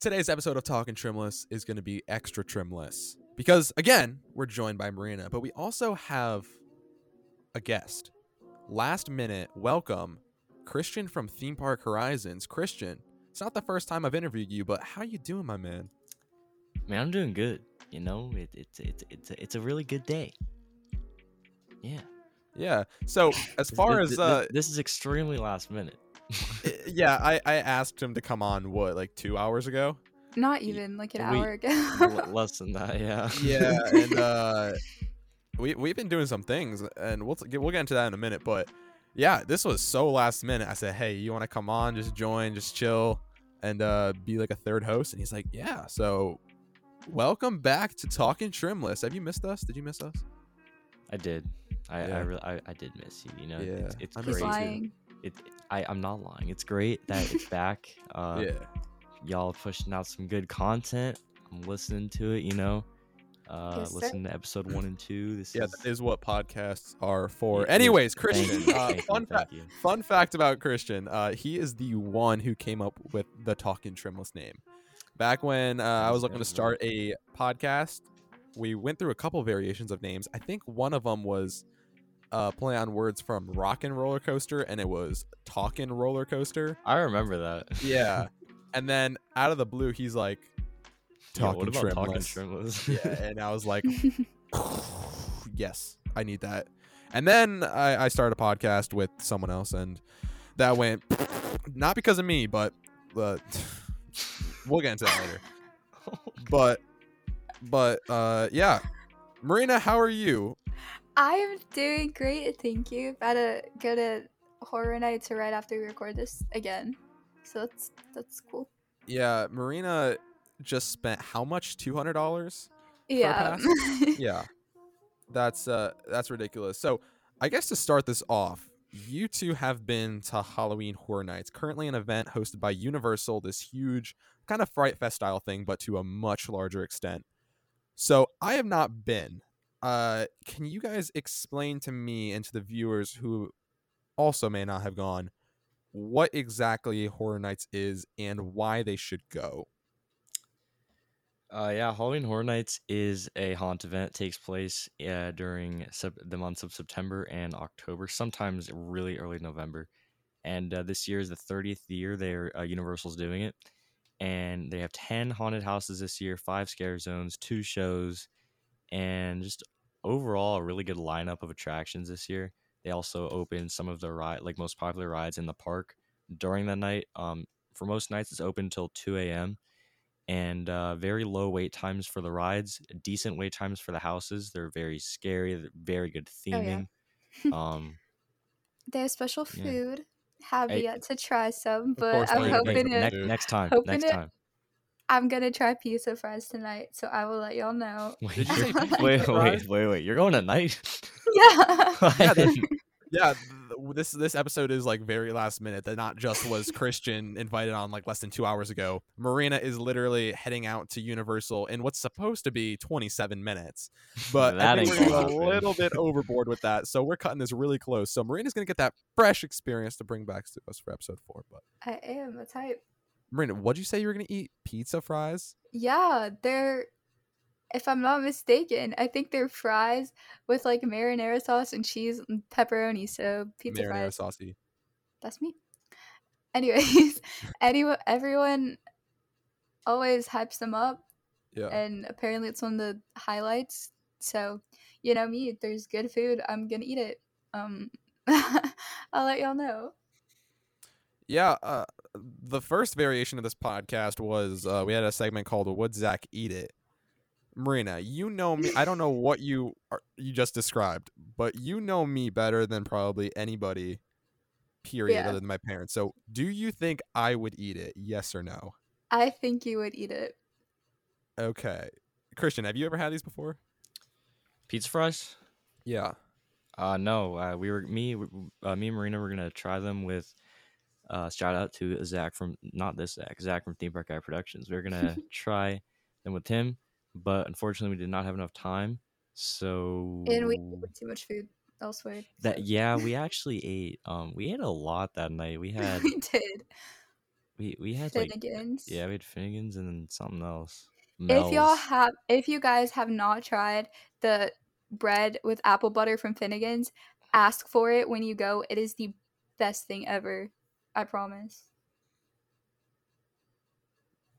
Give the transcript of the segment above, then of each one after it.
Today's episode of Talking Trimless is going to be extra trimless because, again, we're joined by Marina, but we also have a guest. Last minute welcome, Christian from Theme Park Horizons. Christian, it's not the first time I've interviewed you, but how you doing, my man? Man, I'm doing good. You know, it, it's it's it's a, it's a really good day. Yeah. Yeah. So as far This- as this, uh, this is extremely last minute. yeah, I I asked him to come on what like two hours ago. Not even like an we- hour ago. Less than that, yeah. Yeah, and uh, we we've been doing some things, and we'll t- we'll get into that in a minute. But yeah, this was so last minute. I said, hey, you want to come on? Just join, just chill, and uh, be like a third host. And he's like, yeah. So welcome back to Talking Trimless. Have you missed us? Did you miss us? I did. I Yeah. I, really, I I did miss you. You know, Yeah, it's, it's I'm He's great, too. lying. It, I I'm not lying. It's great that it's back. Uh, yeah. y'all pushing out some good content. I'm listening to it. You know, uh, Yes, sir. listen to episode one and two. This Yeah, is that is what podcasts are for. Yeah, Anyways, thank Christian, uh, fun fact. Fun fact about Christian, uh, he is the one who came up with the Talking Trimless name. Back when uh, I was looking to start a podcast, we went through a couple variations of names. I think one of them was uh, play on words from Rockin' Roller Coaster, and it was Talkin' Roller Coaster. I remember that. Yeah, and then out of the blue, he's like, Talking what about talking Trimless. trimless? yeah, and I was like, yes, I need that. And then I, I started a podcast with someone else, and that went not because of me, but uh, we'll get into that later. But but uh, yeah, Marina, how are you? I'm doing great, thank you. About to go to Horror Nights right after we record this again. So that's that's cool. Yeah, Marina just spent how much? Two hundred dollars. Yeah. yeah that's uh that's ridiculous so i guess to start this off you two have been to halloween horror nights currently an event hosted by universal this huge kind of fright fest style thing but to a much larger extent so i have not been uh can you guys explain to me and to the viewers who also may not have gone what exactly horror nights is and why they should go Uh, yeah, Halloween Horror Nights is a haunt event. takes place uh, during sep- the months of September and October, sometimes really early November. And uh, this year is the 30th year they're uh, Universal's doing it, and they have 10 haunted houses this year, five scare zones, two shows, and just overall a really good lineup of attractions this year. They also open some of the ride, like most popular rides in the park during the night. Um, for most nights, it's open until 2 a.m and uh, very low wait times for the rides, decent wait times for the houses. They're very scary, they're very good Oh, yeah. theming. um, they have special Yeah. food. Have Hey. yet to try some, but course, I'm Wait, hoping wait. to. next, next time, hoping next it- time. I'm gonna try pizza fries tonight, so I will let y'all know. Wait, you say pizza wait, wait, wait, wait! You're going tonight? yeah. Yeah, yeah this this episode is like very last minute that not just was christian invited on like less than two hours ago marina is literally heading out to universal in what's supposed to be 27 minutes but That I think ain't we're a little bit overboard with that so we're cutting this really close so marina's gonna get that fresh experience to bring back to us for episode four but I am. That's hype. Marina what'd you say you were gonna eat pizza fries Yeah, they're if I'm not mistaken, I think they're fries with like marinara sauce and cheese and pepperoni. So pizza fries. marinara fries. saucy That's me. Anyways, anyone everyone always hypes them up yeah and apparently it's one of the highlights. So, you know me, if there's good food, I'm gonna eat it. Um I'll let y'all know. Yeah, uh, the first variation of this podcast was uh, we had a segment called "Would Zach Eat It?" Marina, you know me. I don't know what you are, you just described, but you know me better than probably anybody. Period, Yeah. other than my parents. So, do you think I would eat it? Yes or no? I think you would eat it. Okay, Christian, have you ever had these before? Pizza fries? Yeah. Uh, no. Uh, we were me, uh, me and Marina were gonna try them with. Uh, shout out to Zach from not this Zach, Zach from Theme Park Guy Productions. We are gonna try them with him, but unfortunately, we did not have enough time. So And we ate too much food elsewhere. that yeah, we actually ate. Um, we ate a lot that night. We had we did. We we had like Finnegan's. yeah, we had Finnegan's and then something else. If y'all have, if you guys have not tried the bread with apple butter from Finnegan's, ask for it when you go. It is the best thing ever. I promise.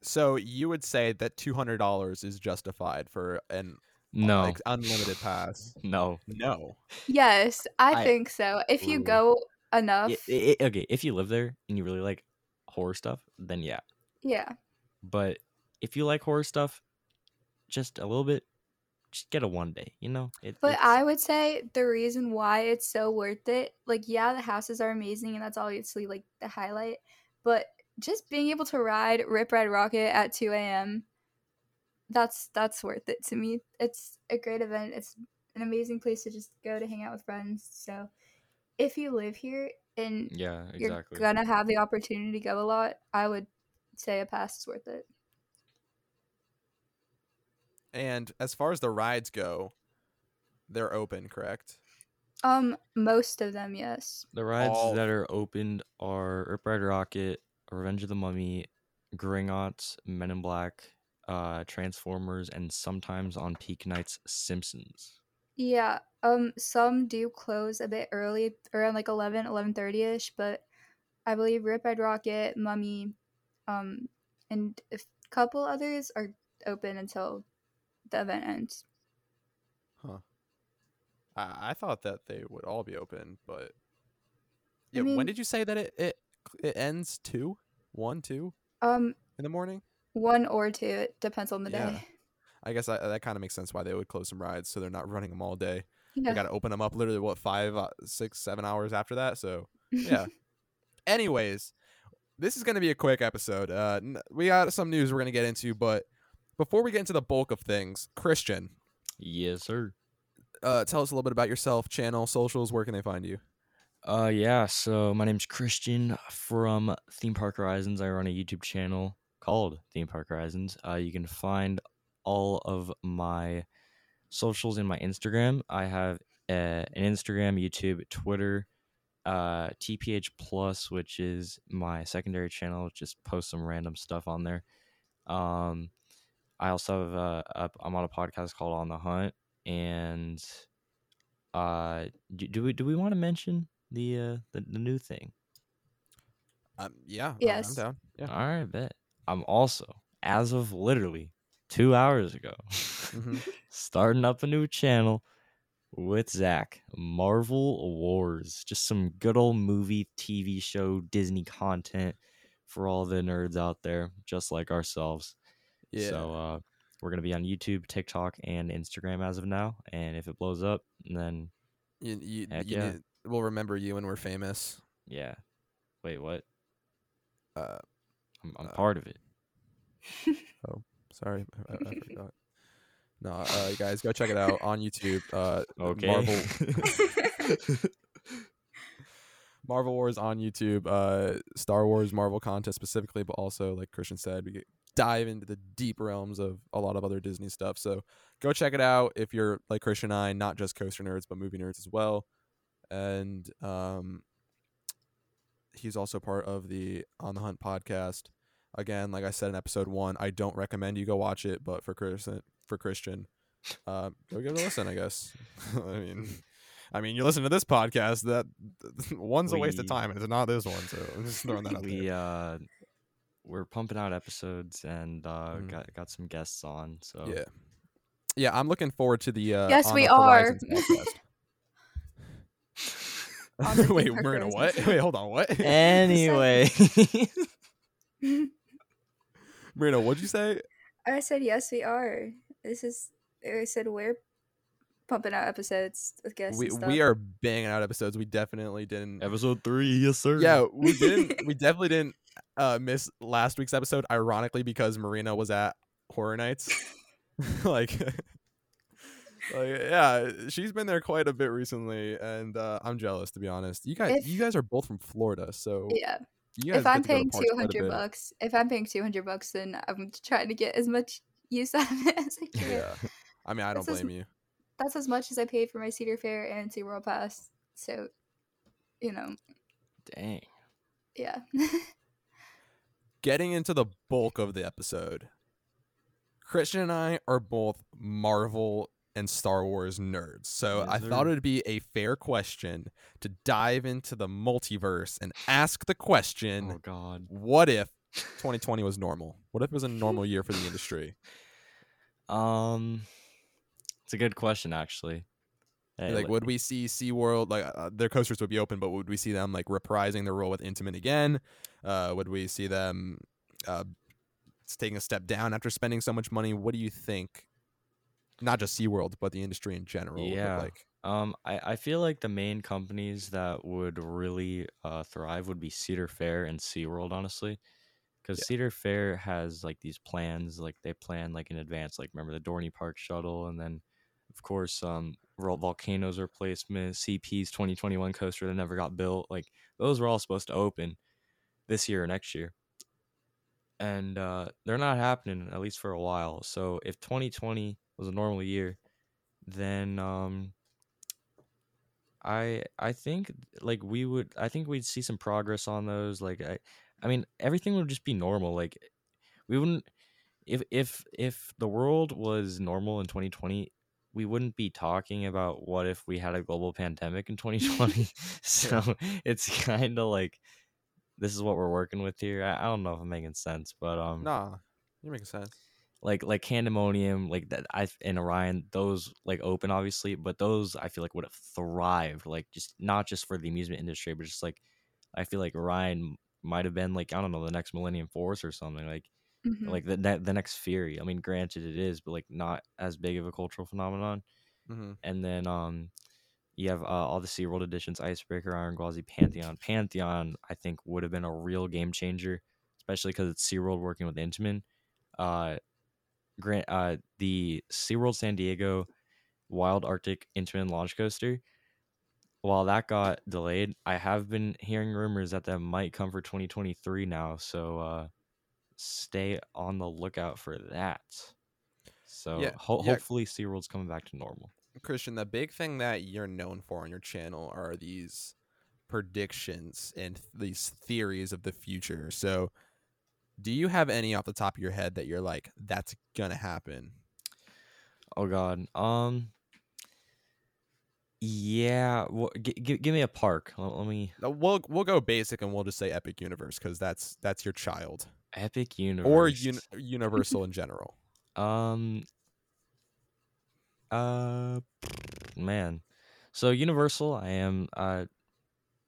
So you would say that two hundred dollars is justified for an no, like unlimited pass? no. No. Yes, I, I- think so. If you go enough, I- I- okay, if you live there and you really like horror stuff, then yeah. yeah. But if you like horror stuff, just a little bit, just get a one day. You know, it, But I would say the reason why it's so worth it, like, yeah, the houses are amazing, and that's obviously like the highlight. But just being able to ride Rip Ride Rockit at two a.m. That's that's worth it to me. It's a great event. It's an amazing place to just go to hang out with friends. So, if you live here and yeah, you're exactly. gonna have the opportunity to go a lot, I would say a pass is worth it. And as far as the rides go, they're open, correct? Um, most of them, yes. The rides all- that are opened are Rip Ride Rockit, Revenge of the Mummy, Gringotts, Men in Black, uh, Transformers, and sometimes on peak nights, Simpsons. Yeah, um some do close a bit early around like 11 11:30ish, but I believe Rip Ride Rockit, Mummy, um and a couple others are open until the event ends. I, I thought that they would all be open, but I yeah. mean- when did you say that it it it ends two, one, two Um in the morning? one or two, it depends on the Yeah. day. I guess I, that kind of makes sense why they would close some rides, so they're not running them all day. Yeah. They got to open them up literally what five, uh, six, seven hours after that. So yeah. Anyways, this is going to be a quick episode. Uh, n- we got some news we're going to get into, but before we get into the bulk of things, Christian, Yes, sir. uh, tell us a little bit about yourself, channel, socials. Where can they find you? Uh, yeah. So my name's Christian from Theme Park Horizons. I run a YouTube channel called Theme Park Horizons. Uh, you can find all of my socials in my Instagram. I have uh, an Instagram, YouTube, Twitter, uh, TPH Plus, which is my secondary channel. Just post some random stuff on there. Um, I also have uh, a, I'm on a podcast called On the Hunt, and uh, do, do we do we want to mention the uh the, the new thing? Um, yeah, I- I'm Yes. down. Yeah. All right, bet. I'm also, as of literally two hours ago, Mhm. starting up a new channel with Zach. Marvel Wars. Just some good old movie, TV show, Disney content for all the nerds out there, just like ourselves. Yeah. So uh, we're gonna be on YouTube, TikTok, and Instagram as of now. And if it blows up, then you, you, you yeah. need- we'll remember you when we're famous. yeah. Wait, what? Uh, I'm, I'm Uh, part of it. Oh, sorry, I, I forgot. No, uh, guys, go check it out on YouTube. Uh, Okay. Marvel Marvel Wars on YouTube. Uh, Star Wars, Marvel content specifically, but also like Christian said, we get, dive into the deep realms of a lot of other Disney stuff. So go check it out if you're like Christian and I, not just coaster nerds, but movie nerds as well. And um, he's also part of the On the Hunt podcast. Again, like I said in episode one, I don't recommend you go watch it, but for Christian, for Christian, uh, go give it a listen. I guess. I mean, I mean, you listen to this podcast. That one's a waste of time, and it's not this one. So I'm just throwing that out we there. uh we're pumping out episodes and uh Mhm. got got some guests on so Yeah, yeah. I'm looking forward to the. Uh, Yes, we are. Horizons podcast. On the Wait, Marina, what? Wait, hold on, what? anyway Marina, what'd you say? I said yes, we are. This is. I said we're pumping out episodes with guests. We and stuff. we are banging out episodes. We definitely didn't. episode three yes sir Yeah, we didn't. we definitely didn't uh, miss last week's episode. Ironically, because Marina was at Horror Nights. like, like, yeah, she's been there quite a bit recently, and uh, I'm jealous to be honest. You guys, If- you guys are both from Florida, so Yeah. If I'm get to go to paying parks two quite a hundred bit. bucks, if I'm paying two hundred bucks, then I'm trying to get as much use out of it as I can. Yeah, I mean, I don't This is- blame you. That's as much as I paid for my Cedar Fair and SeaWorld Pass. So, you know, dang yeah. getting into the bulk of the episode, Christian and I are both Marvel and Star Wars nerds. So Yes, I thought it would be a fair question to dive into the multiverse and ask the question Oh God. what if 2020 was normal? What if it was a normal year for the industry? Um, it's a good question actually. Hey, like, li- would we see SeaWorld, like, uh, their coasters would be open, but would we see them, like, reprising their role with Intamin again? Uh, would we see them uh, taking a step down after spending so much money? What do you think? Not just SeaWorld, but the industry in general. Yeah. like? Um, I, I feel like the main companies that would really uh, thrive would be Cedar Fair and SeaWorld, honestly. Because Yeah. Cedar Fair has like these plans, like they plan like in advance, like remember the Dorney Park shuttle, and then of course um Vol- Volcanoes replacement, CP's 2021 coaster that never got built. Like those were all supposed to open this year or next year. And uh, they're not happening at least for a while. So if 2020 was a normal year, then um, I I think like we would I think we'd see some progress on those. Like I I mean everything would just be normal. Like we wouldn't if if if the world was normal in 2020 we wouldn't be talking about what if we had a global pandemic in 2020 so it's kind of like this is what we're working with here. I, I don't know if i'm making sense but um Nah, you're making sense. like like Candymonium, like that I and Orion, those like open obviously, but those I feel like would have thrived, like just not just for the amusement industry, but just like I feel like Orion might have been like I don't know the next Millennium Force or something like Mhm. like the ne- the next Fury. I mean, granted it is, but like not as big of a cultural phenomenon. hmm And then um you have uh, all the SeaWorld editions, Icebreaker, Iron Gwazi, Pantheon. Pantheon, I think, would have been a real game changer, especially because it's SeaWorld working with Intamin. Uh, grant uh, the SeaWorld San Diego Wild Arctic Intamin launch coaster, while that got delayed, I have been hearing rumors that that might come for 2023 now. So uh, stay on the lookout for that. So Yeah, ho- yeah. hopefully SeaWorld's coming back to normal. Christian, the big thing that you're known for on your channel are these predictions and th- these theories of the future. So, do you have any off the top of your head that you're like, that's gonna happen? Oh God. Um. Yeah. Well, g- g- give me a park. Let, let me. Uh, We'll we'll go basic and we'll just say Epic Universe because that's that's your child Epic Universe. or un- Universal in general. Um. Uh. Man. So Universal, I am. Uh.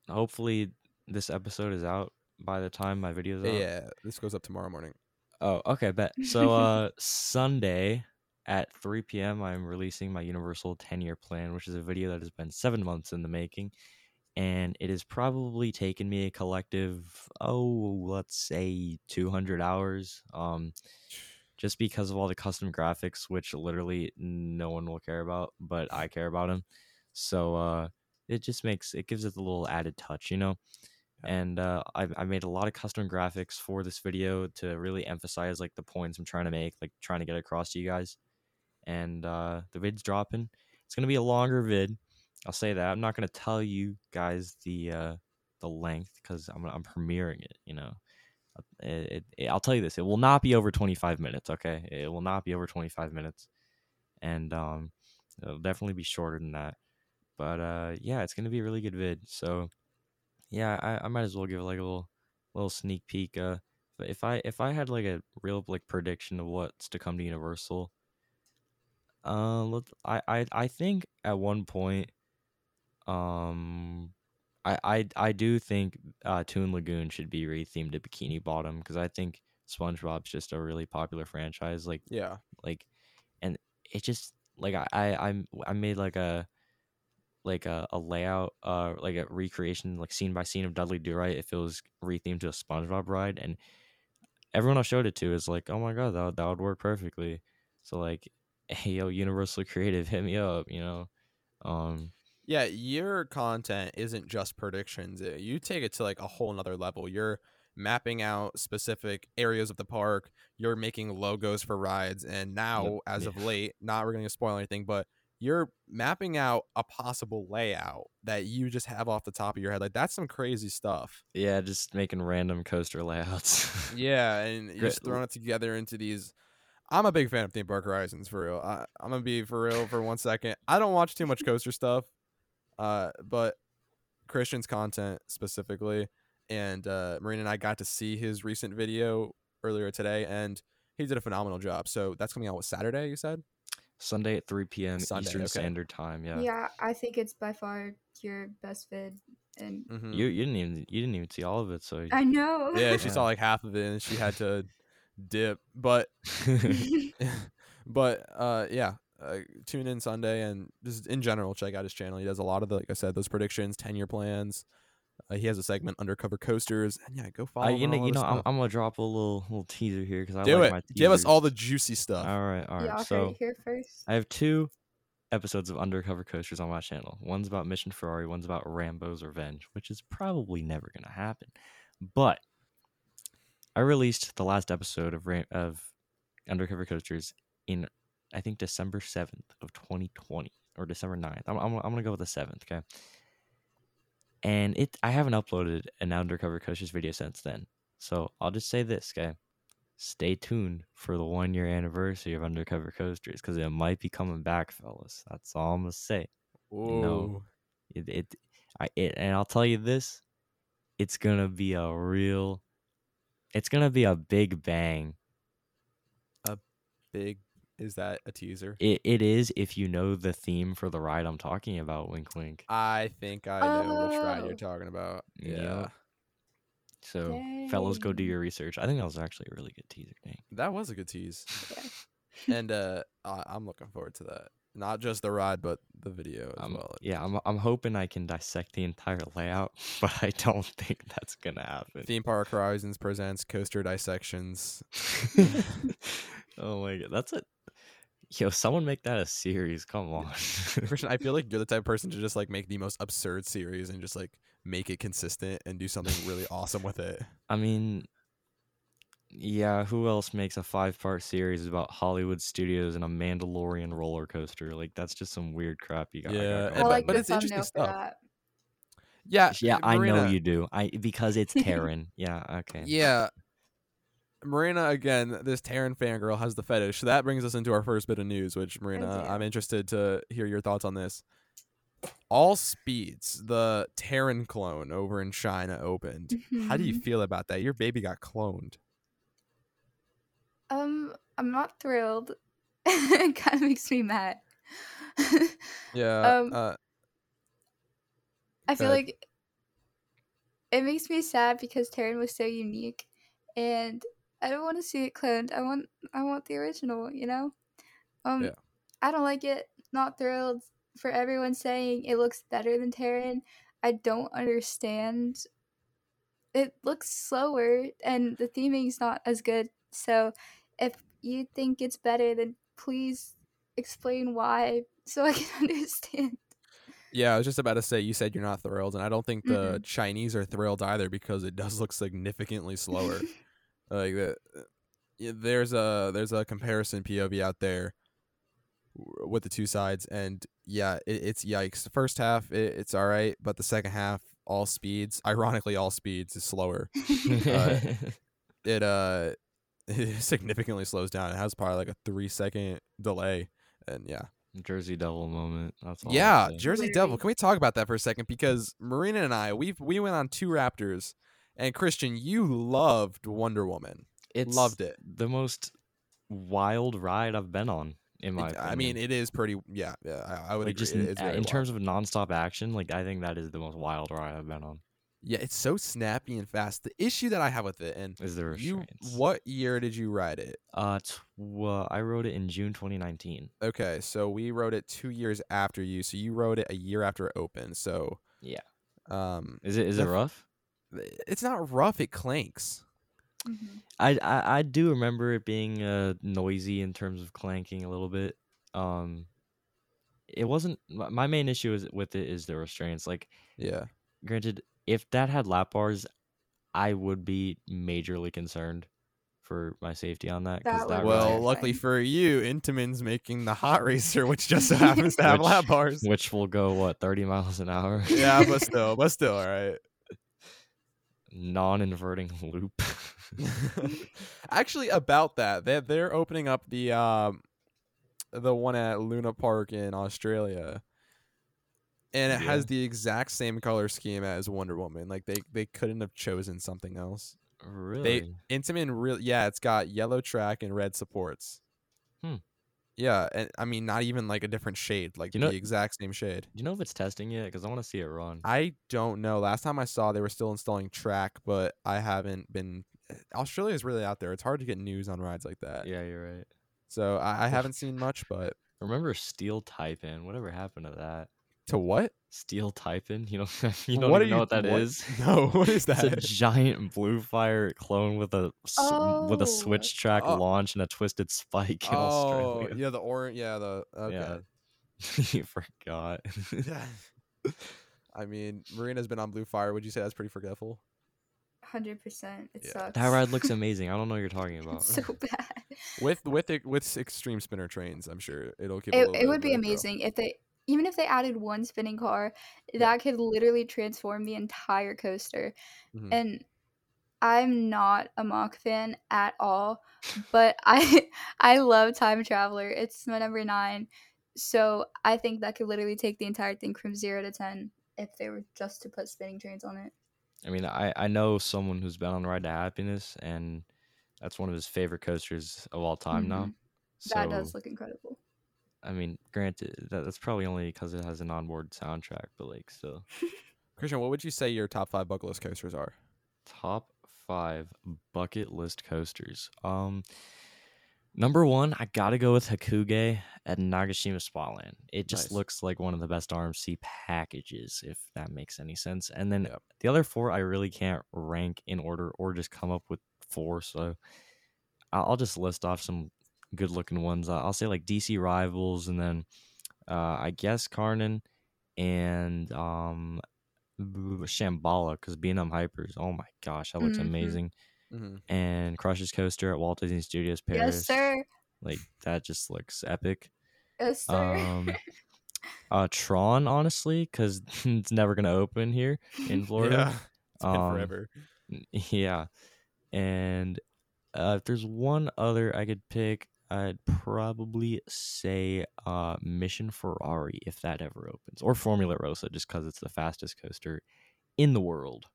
Hopefully, this episode is out by the time my video is out. Yeah, this goes up tomorrow morning. Oh, okay, bet. So uh Sunday at 3 p.m. I'm releasing my Universal 10-year plan, which is a video that has been 7 months in the making and it has probably taken me a collective oh, let's say 200 hours um just because of all the custom graphics which literally no one will care about, but I care about them. So uh it just makes it gives it a little added touch, you know? And uh, I, I made a lot of custom graphics for this video to really emphasize like the points i'm trying to make like trying to get across to you guys. And uh, the vid's dropping. It's going to be a longer vid i'll say that i'm not to tell you guys the uh, the length because I'm, I'm premiering it you know it, it, it- i'll tell you this it will not be over 25 minutes okay it will not be over 25 minutes and um it'll definitely be shorter than that but uh yeah it's to be a really good vid so yeah, I, I might as well give like a little little sneak peek. Uh, if I if I had like a real like prediction of what's to come to Universal, uh, let I I I think at one point, um, I I I do think uh Toon Lagoon should be rethemed to Bikini Bottom because I think SpongeBob's just a really popular franchise. Like Yeah, like and it just like I I I'm- I made like a like a, a layout uh like a recreation like scene by scene of Dudley Do Right. If it was rethemed to a SpongeBob ride and everyone I showed it to is like oh my god that would, that would work perfectly. So like hey yo Universal Creative hit me up you know? Um yeah. Your content isn't just predictions. uh, You take it to like a whole nother level. You're mapping out specific areas of the park. You're making logos for rides, and now, as of late, not we're going to spoil anything, but you're mapping out a possible layout that you just have off the top of your head. Like that's some crazy stuff. Yeah, just making random coaster layouts. Yeah, and you're just throwing it together into these. I'm a big fan of theme park horizons for real. I, I'm gonna be for real for one second. I don't watch too much coaster stuff, uh, but Christian's content specifically, and uh, Marina and I got to see his recent video earlier today, and he did a phenomenal job. So that's coming out what Saturday? You said? Sunday at 3 p.m. Sunday, Eastern okay. Standard Time. Yeah. Yeah. I think it's by far your best vid, and Mm-hmm. You you didn't even you didn't even see all of it, so I know. yeah, she Yeah. saw like half of it, and she had to dip. But but uh yeah uh, tune in sunday and just in general check out his channel he does a lot of the like i said those predictions 10 year plans uh, he has a segment undercover coasters and yeah go follow I, him you know, you know, I'm. I'm gonna drop a little little teaser here because I do like it my give us all the juicy stuff All right, all right. Y'all heard So here first. I have two episodes of Undercover Coasters on my channel. One's about Mission Ferrari. One's about Rambo's Revenge, which is probably never gonna happen. But I released the last episode of Ram- of Undercover Coasters in I think December seventh of 2020 or December 9th. I'm, I'm, I'm gonna go with the seventh. Okay. And it I haven't uploaded an Undercover Coasters video since then. So I'll just say this, okay. Stay tuned for the one year anniversary of Undercover Coasters because it might be coming back, fellas. That's all I'm gonna say. Whoa. It, it, I, it, and I'll tell you this, it's gonna be a real, it's gonna be a big bang. A big is that a teaser It, it is if you know the theme for the ride I'm talking about. Wink, wink. i think i know which ride Oh. you're talking about Yep. yeah So, fellas, go do your research. I think that was actually a really good teaser. Dang. that was a good tease Yeah. and uh I- i'm looking forward to that not just the ride but the video as Um, well yeah, I'm, I'm hoping I can dissect the entire layout, but I don't think that's gonna happen. theme park horizons presents coaster dissections oh my god, that's a yo. Someone make that a series. Come on. Christian, I feel like you're the type of person to just like make the most absurd series and just like make it consistent and do something really awesome with it. I mean, yeah. Who else makes a five-part series about Hollywood studios and a Mandalorian roller coaster? Like that's just some weird crap you got. Yeah, got I going but- like but it's interesting stuff. that. Yeah, yeah, I know you do. I because it's Taron. yeah. Okay. Yeah. Marina again, this Taron fangirl has the fetish. So that brings us into our first bit of news, which Marina. I'm interested to hear your thoughts on this. All Speeds, the Taron clone over in China opened. How do you Mhm. feel about that? Your baby got cloned. Um, I'm not thrilled. it kind of makes me mad. Yeah. Um, uh, I feel like it makes me sad because Taron was so unique, and I don't want to see it cloned. I want I want the original. You know. Um, Yeah. I don't like it. Not thrilled for everyone saying it looks better than Taron. I don't understand. It looks slower, and the theming's not as good. So, if you think it's better, then please explain why, so I can understand. Yeah, I was just about to say you said you're not thrilled, and I don't think the Chinese are thrilled either because it does look significantly slower. like yeah, there's a there's a comparison POV out there with the two sides, and yeah, it, it's yikes. The first half it, it's all right, but the second half, all speeds, ironically, all speeds is slower. Uh, It uh, it significantly slows down. It has probably like a three second delay, and yeah. Jersey Devil moment. That's all. Yeah. Jersey Devil. Can we talk about that for a second? Because Marina and I, we we went on two Raptors, and Christian, you loved Wonder Woman. it's Loved it. The most wild ride I've been on. In my, It- I mean, it is pretty. Yeah, yeah. I, I would like agree. just it in, is very in wild. terms of nonstop action, like I think that is the most wild ride I've been on. yeah, it's so snappy and fast. The issue that I have with it, and Is the you, what year did you ride it? Uh, tw- uh, I wrote it in June 2019. Okay, so we wrote it two years after you. So you wrote it a year after it opened. So Yeah. um, Is it is it rough? It's not rough. It clanks. Mhm. I, I I do remember it being uh noisy in terms of clanking a little bit. Um, it wasn't my my main issue is with it is the restraints. Like, Yeah. granted, if that had lap bars, I would be majorly concerned for my safety on that. That that, well, ride, luckily terrifying. for you, Intamin's making the hot racer, which just so happens to have Which- lap bars. which will go what thirty miles an hour. yeah, but still, but still, all right. Non-inverting loop. Actually, about that, they they're opening up the um, the one at Luna Park in Australia, and it has the exact same color scheme as Wonder Woman. Like they they couldn't have chosen something else. really? they Intamin really, yeah, it's got yellow track and red supports. Hmm. Yeah, and I mean, not even like a different shade, like You know- the exact same shade. Do you know if it's testing yet? Because I want to see it run. I don't know. Last time I saw, they were still installing track, but I haven't been. Eh, Australia is really out there. It's hard to get news on rides like that. yeah, you're right. So I, I haven't seen much, but Remember Steel Taipan? Whatever happened to that? To what? Steel Taipan? You don't you don't what even are know what that what- is? No, what is that? It's a giant blue fire clone with a s- with Oh. a switch track Oh. launch and a twisted spike in oh, Australia. yeah, the orange. Yeah, the okay. Yeah. you forgot. Yeah. I mean, Marina's been on Blue Fire. Would you say that's pretty forgetful? Hundred percent. It Yeah. sucks. that ride looks amazing. I don't know what you're talking about. It's so bad. With with it with extreme spinner trains, I'm sure it'll keep. It, little it would be retro. amazing if they even if they added one spinning car that could literally transform the entire coaster. Mhm. And I'm not a Mack fan at all, but I I love Time Traveler. It's my number nine. So I think that could literally take the entire thing from zero to ten if they were just to put spinning trains on it. I mean, I, I know someone who's been on Ride to Happiness, and that's one of his favorite coasters of all time now. Mhm. So, That does look incredible. I mean, granted, that, that's probably only because it has an onboard soundtrack, but like, still. Christian, what would you say your top five bucket list coasters are? Top five bucket list coasters. Um, number one, I gotta go with Hakugei at Nagashima Spa Land. It just Nice. looks like one of the best RMC packages, if that makes any sense. And then Yep. the other four, I really can't rank in order or just come up with four. So I'll, I'll just list off some good looking ones. Uh, I'll say like DC Rivals, and then uh, I guess Karnan and um b- Shambhala because B&M Hypers. Oh my gosh, that looks Mhm. amazing. Mm-hmm. And Crush's Coaster at Walt Disney Studios Paris. Yes, sir. Like that just looks epic. Yes, sir. Um, uh, Tron, honestly, because it's never gonna open here in Florida. Yeah, it's been Um, forever. Yeah. And uh, if there's one other I could pick, I'd probably say uh, Mission Ferrari if that ever opens, or Formula Rossa, just because it's the fastest coaster in the world.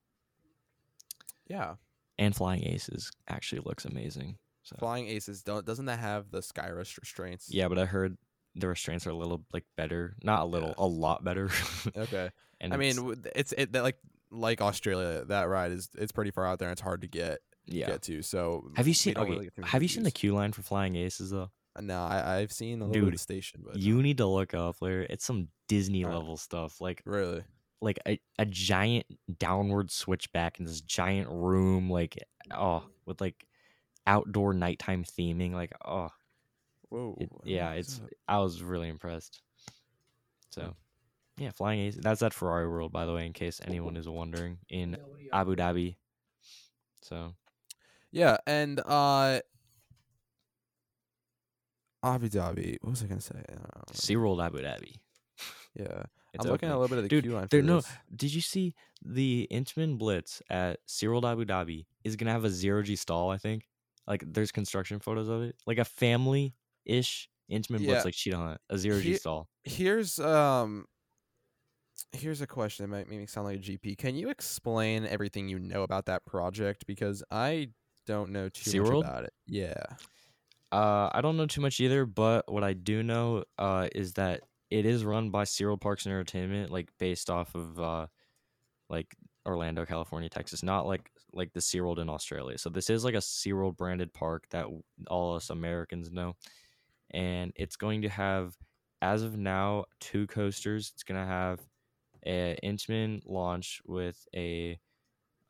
Yeah, And Flying Aces actually looks amazing. So Flying Aces don't doesn't that have the sky restraints? yeah, but I heard the restraints are a little like better, not a little, Yeah. a lot better. Okay. and I mean, it's- w- it's it that, like like Australia. That ride is it's pretty far out there. and It's hard to get yeah. get to. So Have you seen? Okay, really have you seen the queue line for Flying Aces though? Uh, no, I, I've seen a little bit of Dude, the station, but You need to look up there. It's some Disney Alright. level stuff. Like really. like a, a giant downward switchback in this giant room, like oh, with like outdoor nighttime theming. Like oh, Whoa. it, yeah, it's. I was really impressed. So yeah, flying ace. That's at Ferrari World, by the way, in case anyone is wondering, in Abu Dhabi. So yeah, and uh, Abu Dhabi. What was I gonna say? SeaWorld Abu Dhabi. Yeah, It's I'm looking at a little bit of the Dude, queue line. there- no. Did you see the Intamin Blitz at SeaWorld Abu Dhabi is gonna have a zero G stall? I think. Like, there's construction photos of it, like a family ish Intamin Yeah. Blitz, like Cheetah Hunt, a zero G He- stall. Here's um. Here's a question that might make me sound like a GP. Can you explain everything you know about that project? Because I don't know too SeaWorld? much about it. Yeah. Uh, I don't know too much either, but what I do know uh is that it is run by SeaWorld Parks and Entertainment, like based off of uh, like Orlando, California, Texas, not like like the SeaWorld in Australia. So this is like a SeaWorld branded park that all us Americans know, and it's going to have, as of now, two coasters. It's gonna have a Intamin launch with a,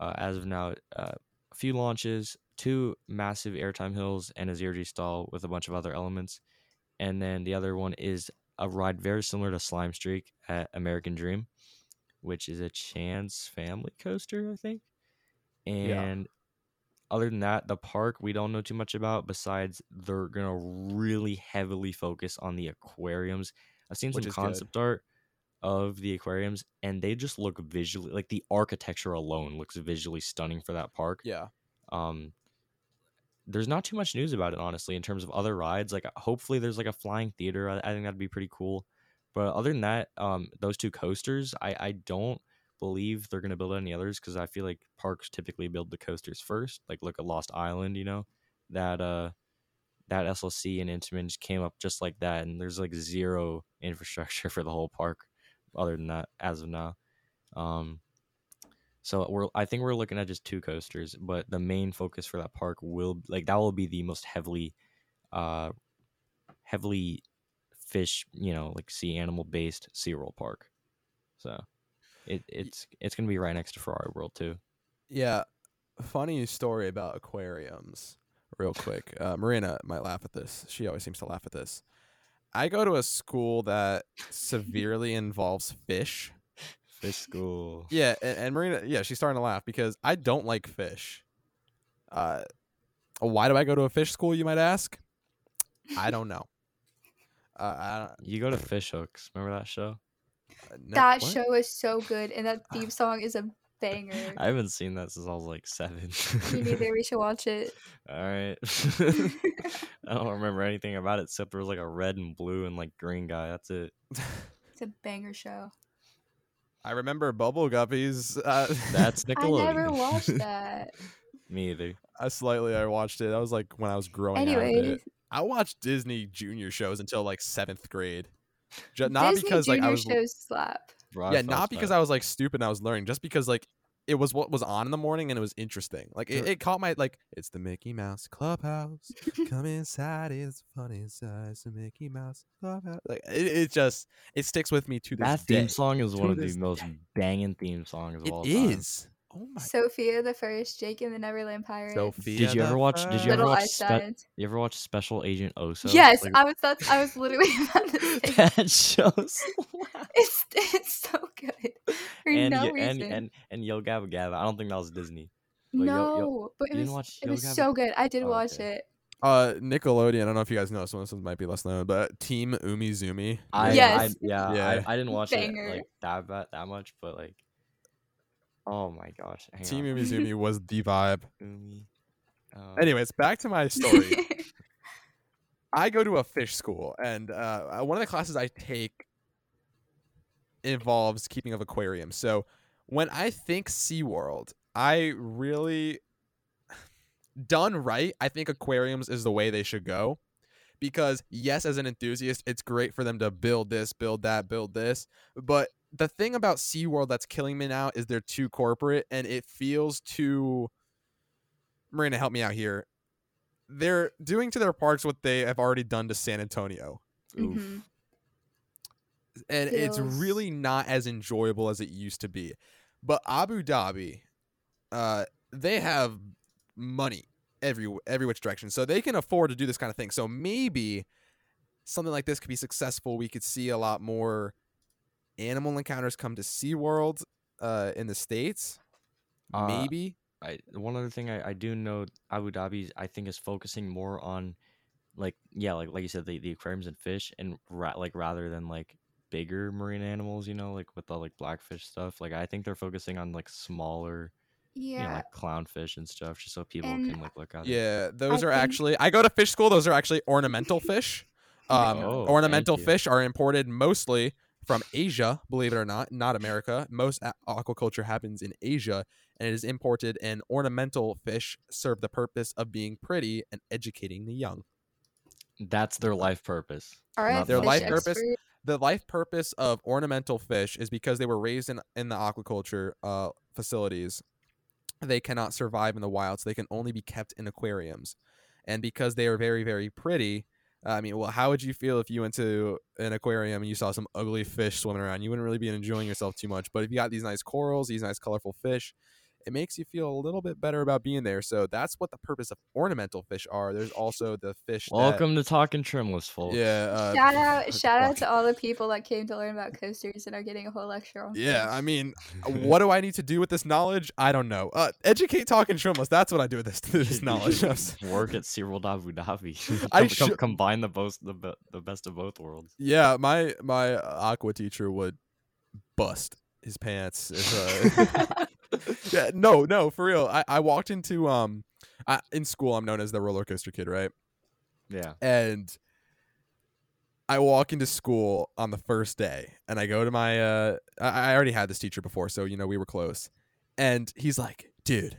uh, as of now, uh, a few launches, two massive airtime hills, and a zero G stall with a bunch of other elements. And then the other one is a ride very similar to Slime Streak at American Dream, which is a Chance family coaster, I think. Yeah. And other than that, the park we don't know too much about. Besides, they're gonna really heavily focus on the aquariums. I've seen some is good. concept art of the aquariums, and they just look visually like the architecture alone looks visually stunning for that park. Yeah. Um, there's not too much news about it, honestly, in terms of other rides. Like, hopefully, there's like a flying theater. I, I think that'd be pretty cool. But other than that, um, those two coasters, I I don't believe they're gonna build any others because I feel like parks typically build the coasters first. Like, look at Lost Island, you know, that uh that SLC and Intamin came up just like that, and there's like zero infrastructure for the whole park other than that as of now. Um, so we're I think we're looking at just two coasters, but the main focus for that park will like that will be the most heavily, uh, heavily fish you know like sea animal based SeaWorld park. So it it's it's gonna be right next to Ferrari World too. Yeah. Funny story about aquariums, real quick. Uh, Marina might laugh at this. She always seems to laugh at this. I go to a school that severely involves fish. Fish school. Yeah, and, and Marina, yeah, she's starting to laugh because I don't like fish. Uh, why do I go to a fish school? You might ask. I don't know. Uh, I don't, You go to Fish Hooks. Remember that show? uh, no- that what? show is so good, and that theme song is a banger. I haven't seen that since I was like seven. Me neither. We should watch it. All right. I don't remember anything about it except there was like a red and blue and like green guy. That's it. It's a banger show. I remember Bubble Guppies. Uh, That's Nickelodeon. I Nickelodeon. never watched that. Me either. I slightly I watched it. I was like when I was growing out of Anyways. I watched Disney Junior shows until like seventh grade. Ju- not Disney because like I Junior was shows slap. yeah, not because I was like stupid and I was learning, just because like it was what was on in the morning and it was interesting. Like it, it caught my like it's the Mickey Mouse Clubhouse. Come inside, it's funny inside. The Mickey Mouse Clubhouse. Like it, it just it sticks with me to this that theme song is To one of the most day. banging theme songs of It all time. is. Oh my Sofia the First, Jake and the Neverland Pirates. Sofia. Did you ever the watch- did you ever Little watch Einstein. Spe- You ever watch Special Agent Oso? yes, Like, I was. That's. I was literally about to say. that shows. It's it's so good for and, no Yo- reason. and and and Yo Gabba Gabba. I don't think that was Disney. but no, Yo- Yo- but you it didn't was watch it Yo was Gabba? so good. I did Oh, watch okay. it. Uh, Nickelodeon. I don't know if you guys know. Some of this one might be less known, but Team Umizoomi. I, Yes. I yeah, Yeah. I, I didn't watch Banger. it like that that, that much, but like, oh my gosh, hang Team on. Umi was the vibe. Umi, uh, Anyways, back to my story. I go to a fish school, and uh, one of the classes I take involves keeping of aquariums. So when I think SeaWorld, I really done right. I think aquariums is the way they should go. Because yes, as an enthusiast, it's great for them to build this, build that, build this. But the thing about SeaWorld that's killing me now is they're too corporate and it feels too Marina, help me out here. They're doing to their parks what they have already done to San Antonio. oof. Mhm. and it's really not as enjoyable as it used to be. But Abu Dhabi, uh, they have money every every which direction, so they can afford to do this kind of thing. So maybe something like this could be successful. We could see a lot more animal encounters come to SeaWorld uh, in the states. Uh, maybe. I one other thing I, I do know Abu Dhabi I think is focusing more on like yeah like like you said the, the aquariums and fish and ra- like rather than like bigger marine animals you know like with the like blackfish stuff like I think they're focusing on like smaller you know Yeah. like clownfish and stuff just so people And- can like look at it. Yeah, those I are think- actually. I go to fish school. Those are actually ornamental fish. Um, Oh, ornamental fish are imported mostly from Asia, believe it or not, not America. Most aquaculture happens in Asia, and it is imported. And ornamental fish serve the purpose of being pretty and educating the young. that's their life purpose All right, Their life fish purpose- The life purpose of ornamental fish is because they were raised in in the aquaculture uh, facilities. They cannot survive in the wild, so they can only be kept in aquariums. And because they are very, very pretty, I mean, well, how would you feel if you went to an aquarium and you saw some ugly fish swimming around? You wouldn't really be enjoying yourself too much. But if you got these nice corals, these nice colorful fish, it makes you feel a little bit better about being there. So that's what the purpose of ornamental fish are. There's also the fish. that- Welcome to Talking Trimless, folks. yeah. Uh, shout out, shout out to all the people that came to learn about coasters and are getting a whole lecture on. Yeah, fish. I mean, what do I need to do with this knowledge? I don't know. Uh, educate, talking trimless. That's what I do with this, this knowledge. Work at SeaWorld Abu Dhabi. I Com- com- should- combine the both the, be- the best of both worlds. yeah, my my aqua teacher would bust his pants. If, uh, yeah, no, no, for real. I, I walked into um, I, in school. I'm known as the roller coaster kid, right? Yeah. and I walk into school on the first day and I go to my uh I, I already had this teacher before, so you know we were close. And he's like, dude,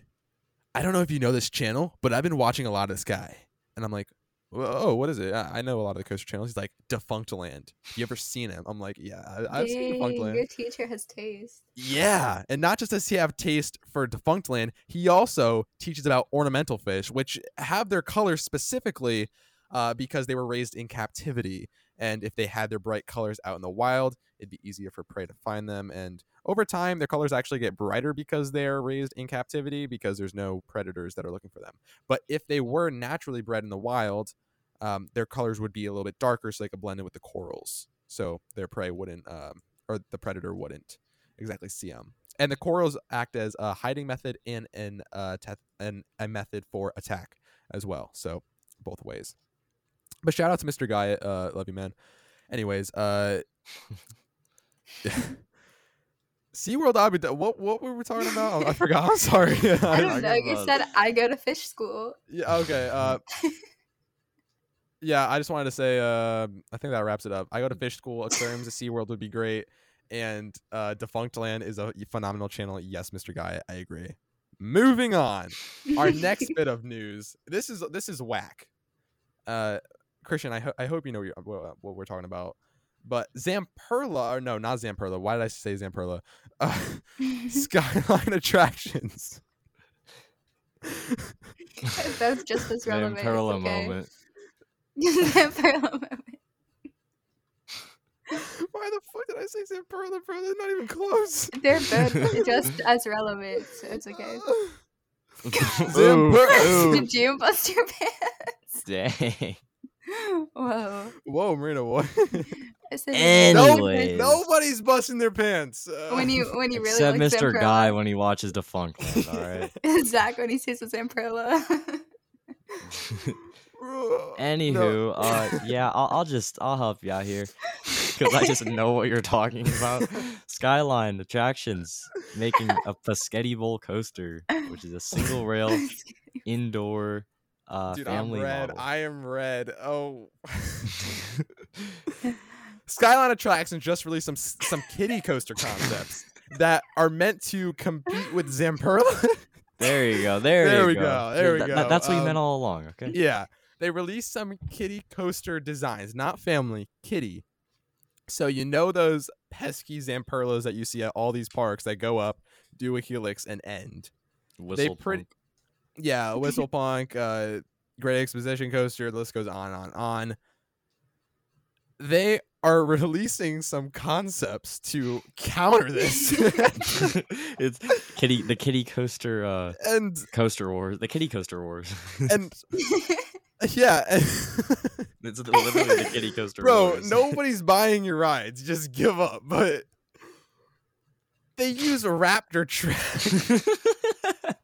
I don't know if you know this channel, but I've been watching a lot of this guy. And I'm like, oh, what is it? I I know a lot of the coaster channels. He's like, Defunctland. You ever seen him? I'm like, yeah, I, I've seen Defunctland. Your teacher has taste. Yeah, and not just does he have taste for defunct land, he also teaches about ornamental fish, which have their colors specifically uh, because they were raised in captivity. And if they had their bright colors out in the wild, it'd be easier for prey to find them. And over time, their colors actually get brighter because they're raised in captivity because there's no predators that are looking for them. But if they were naturally bred in the wild, um, their colors would be a little bit darker so they could blend in with the corals. So their prey wouldn't, um, or the predator wouldn't exactly see them. And the corals act as a hiding method and an uh teth- and a method for attack as well. So both ways. But shout out to Mr. Guy, uh, love you man. Anyways, uh, SeaWorld Abu Dhabi. What what were we talking about? I forgot. I'm sorry. I don't know. You said I go to fish school. yeah. Okay. Uh, yeah. I just wanted to say. Uh, I think that wraps it up. I go to fish school. Aquariums at SeaWorld would be great. And uh, Defunctland is a phenomenal channel. Yes, Mr. Guy, I agree. Moving on. Our next bit of news. This is this is whack. Uh, Christian, I, ho- I hope you know what, you're- what, what we're talking about. But Zamperla, or no, not Zamperla. Why did I say Zamperla? Uh, Skyline Attractions. That's just as Van relevant. Perla it's okay. moment. Zamperla moment. Why the fuck did I say Zamperla, bro? They're not even close. They're both just as relevant, so it's okay. Zamper- Did you bust your pants? Dang. Whoa. Whoa, Marina, what? I said Anyways. Nobody's busting their pants. Uh, When you when you really Except Mr. Zamperla. Guy when he watches Defunct Land, alright? Zach when he sees the Zamperla. no. Anywho, uh, yeah, I'll, I'll just I'll help you out here because I just know what you're talking about. Skyline attractions making a Paschetti Bowl coaster, which is a single rail indoor uh, Dude, I'm family red. model. I am red. Oh. Skyline Attractions just released some some kiddie coaster concepts that are meant to compete with Zamperla. there you go. There, There you we go. go, there we Th- th- go, that's what you um, meant all along. Okay. yeah, they released some kitty coaster designs, not family, kitty. So you know those pesky Zamperlas that you see at all these parks that go up, do a helix, and end. Whistle pretty- punk. Yeah, Whistle Punk, uh, Great Exposition Coaster, the list goes on and on on. They are releasing some concepts to counter this. it's kitty the kitty coaster uh and coaster wars the kitty coaster wars and yeah, it's literally the kitty coaster bro, wars nobody's buying your rides. Just give up. But they use a Raptor track.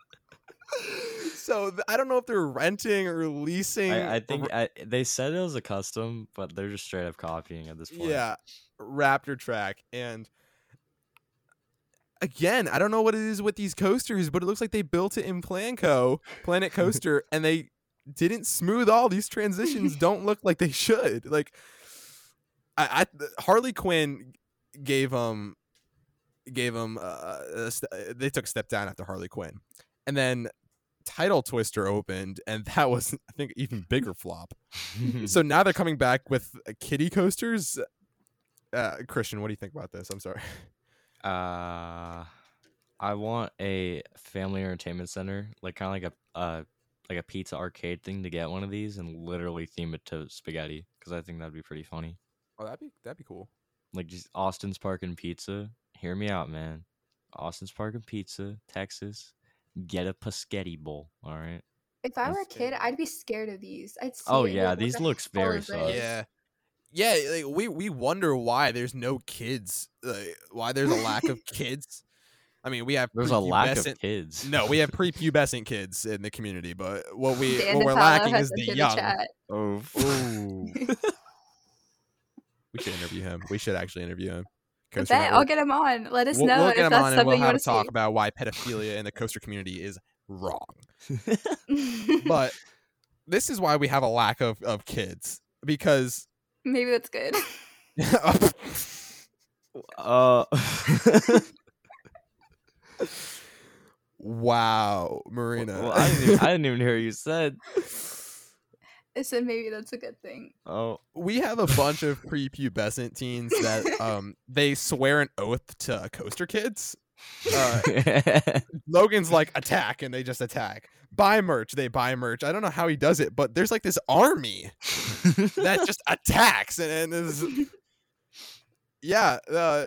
so I don't know if they're renting or leasing. I think I, they said it was a custom but they're just straight up copying at this point Yeah, Raptor track. And again, I don't know what it is with these coasters, but it looks like they built it in Planco, Planet Coaster, and they didn't smooth all these transitions. don't look like they should. Like, I, I Harley Quinn gave um gave them uh, a st- they took a step down after Harley Quinn, and then Tidal Twister opened, and that was I think even bigger flop. So now they're coming back with uh, kiddie coasters. Uh, Christian, what do you think about this? I'm sorry. uh I want a family entertainment center like kind of like a uh like a pizza arcade thing to get one of these and literally theme it to spaghetti because I think that'd be pretty funny Oh, that'd be that'd be cool. like just Austin's Park and Pizza. Hear me out, man. Austin's Park and Pizza, Texas. get a Paschetti bowl. All right. If I were a kid, I'd be scared of these. I'd see Oh it and be yeah, these the looks very sus. Yeah. Yeah, like, we we wonder why there's no kids. Like, why there's a lack of kids. I mean, we have There's a lack of prepubescent- kids. No, we have prepubescent kids in the community, but what we Dan what we're lacking is the young. chat. Oh. We should interview him. We should actually interview him. I Coaster bet I'll get him on. Let us We'll, know we'll if get him that's on and something we'll you have want to talk see. about why pedophilia in the coaster community is wrong. But this is why we have a lack of, of kids because Maybe that's good. Uh. Wow, Marina. well, I, didn't even, I didn't even hear what you said. I said maybe that's a good thing. Oh. we have a bunch of prepubescent teens that um they swear an oath to coaster kids. Uh, Logan's like attack and they just attack. Buy merch, they buy merch. I don't know how he does it, but there's like this army that just attacks and, and is yeah, uh,